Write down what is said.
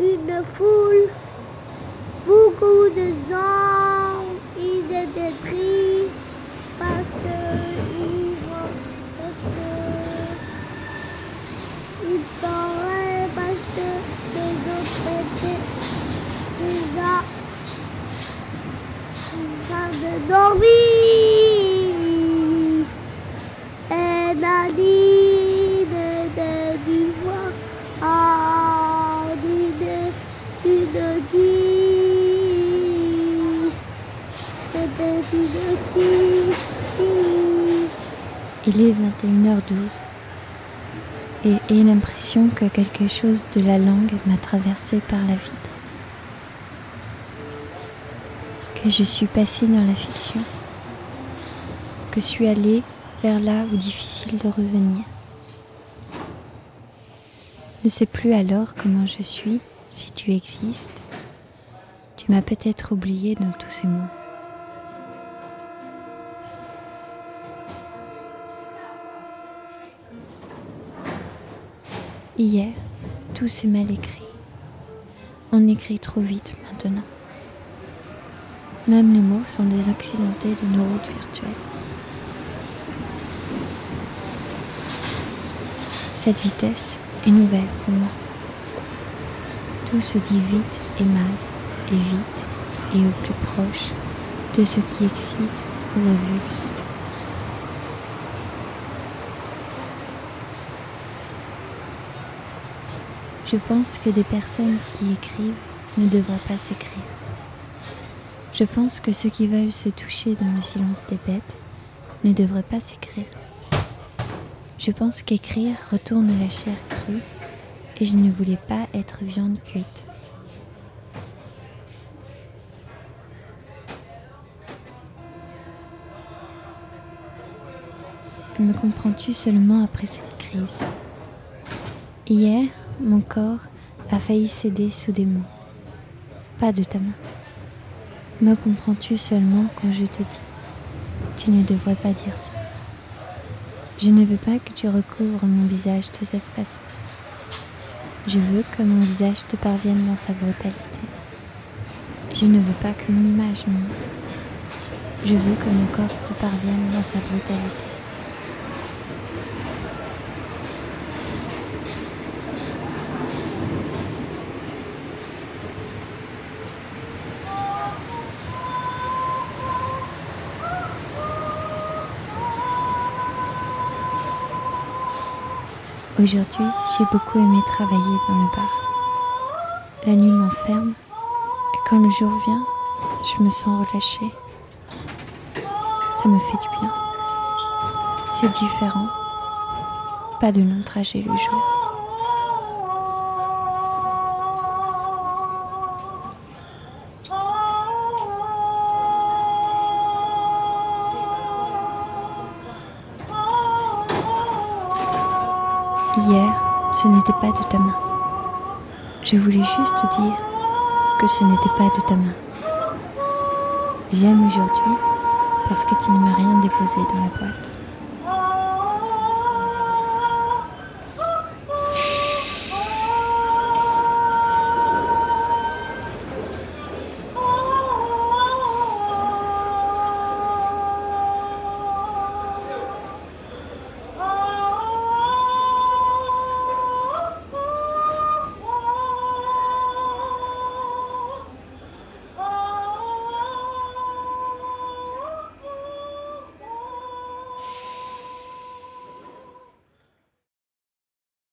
une foule, beaucoup de gens, ils étaient tristes parce que ils vont, parce que ils parlaient parce que les autres étaient déjà en train de dormir. Il est 21h12 et j'ai l'impression que quelque chose de la langue m'a traversé par la vitre. Que je suis passée dans la fiction. Que je suis allée vers là où difficile de revenir. Ne sais plus alors comment je suis, si tu existes. Tu m'as peut-être oublié dans tous ces mots. Hier, tout s'est mal écrit. On écrit trop vite maintenant. Même les mots sont des accidentés de nos routes virtuelles. Cette vitesse est nouvelle pour moi. Tout se dit vite et mal, et vite et au plus proche de ce qui excite ou revulse. Je pense que des personnes qui écrivent ne devraient pas s'écrire. Je pense que ceux qui veulent se toucher dans le silence des bêtes ne devraient pas s'écrire. Je pense qu'écrire retourne la chair crue et je ne voulais pas être viande cuite. Me comprends-tu seulement après cette crise? Hier, mon corps a failli céder sous des mots. Pas de ta main. Me comprends-tu seulement quand je te dis Tu ne devrais pas dire ça. Je ne veux pas que tu recouvres mon visage de cette façon. Je veux que mon visage te parvienne dans sa brutalité. Je ne veux pas que mon image monte. Je veux que mon corps te parvienne dans sa brutalité. Aujourd'hui, j'ai beaucoup aimé travailler dans le bar. La nuit m'enferme et quand le jour vient, je me sens relâchée. Ça me fait du bien. C'est différent. Pas de long trajet le jour. Hier, ce n'était pas de ta main. Je voulais juste dire que ce n'était pas de ta main. J'aime aujourd'hui parce que tu ne m'as rien déposé dans la boîte.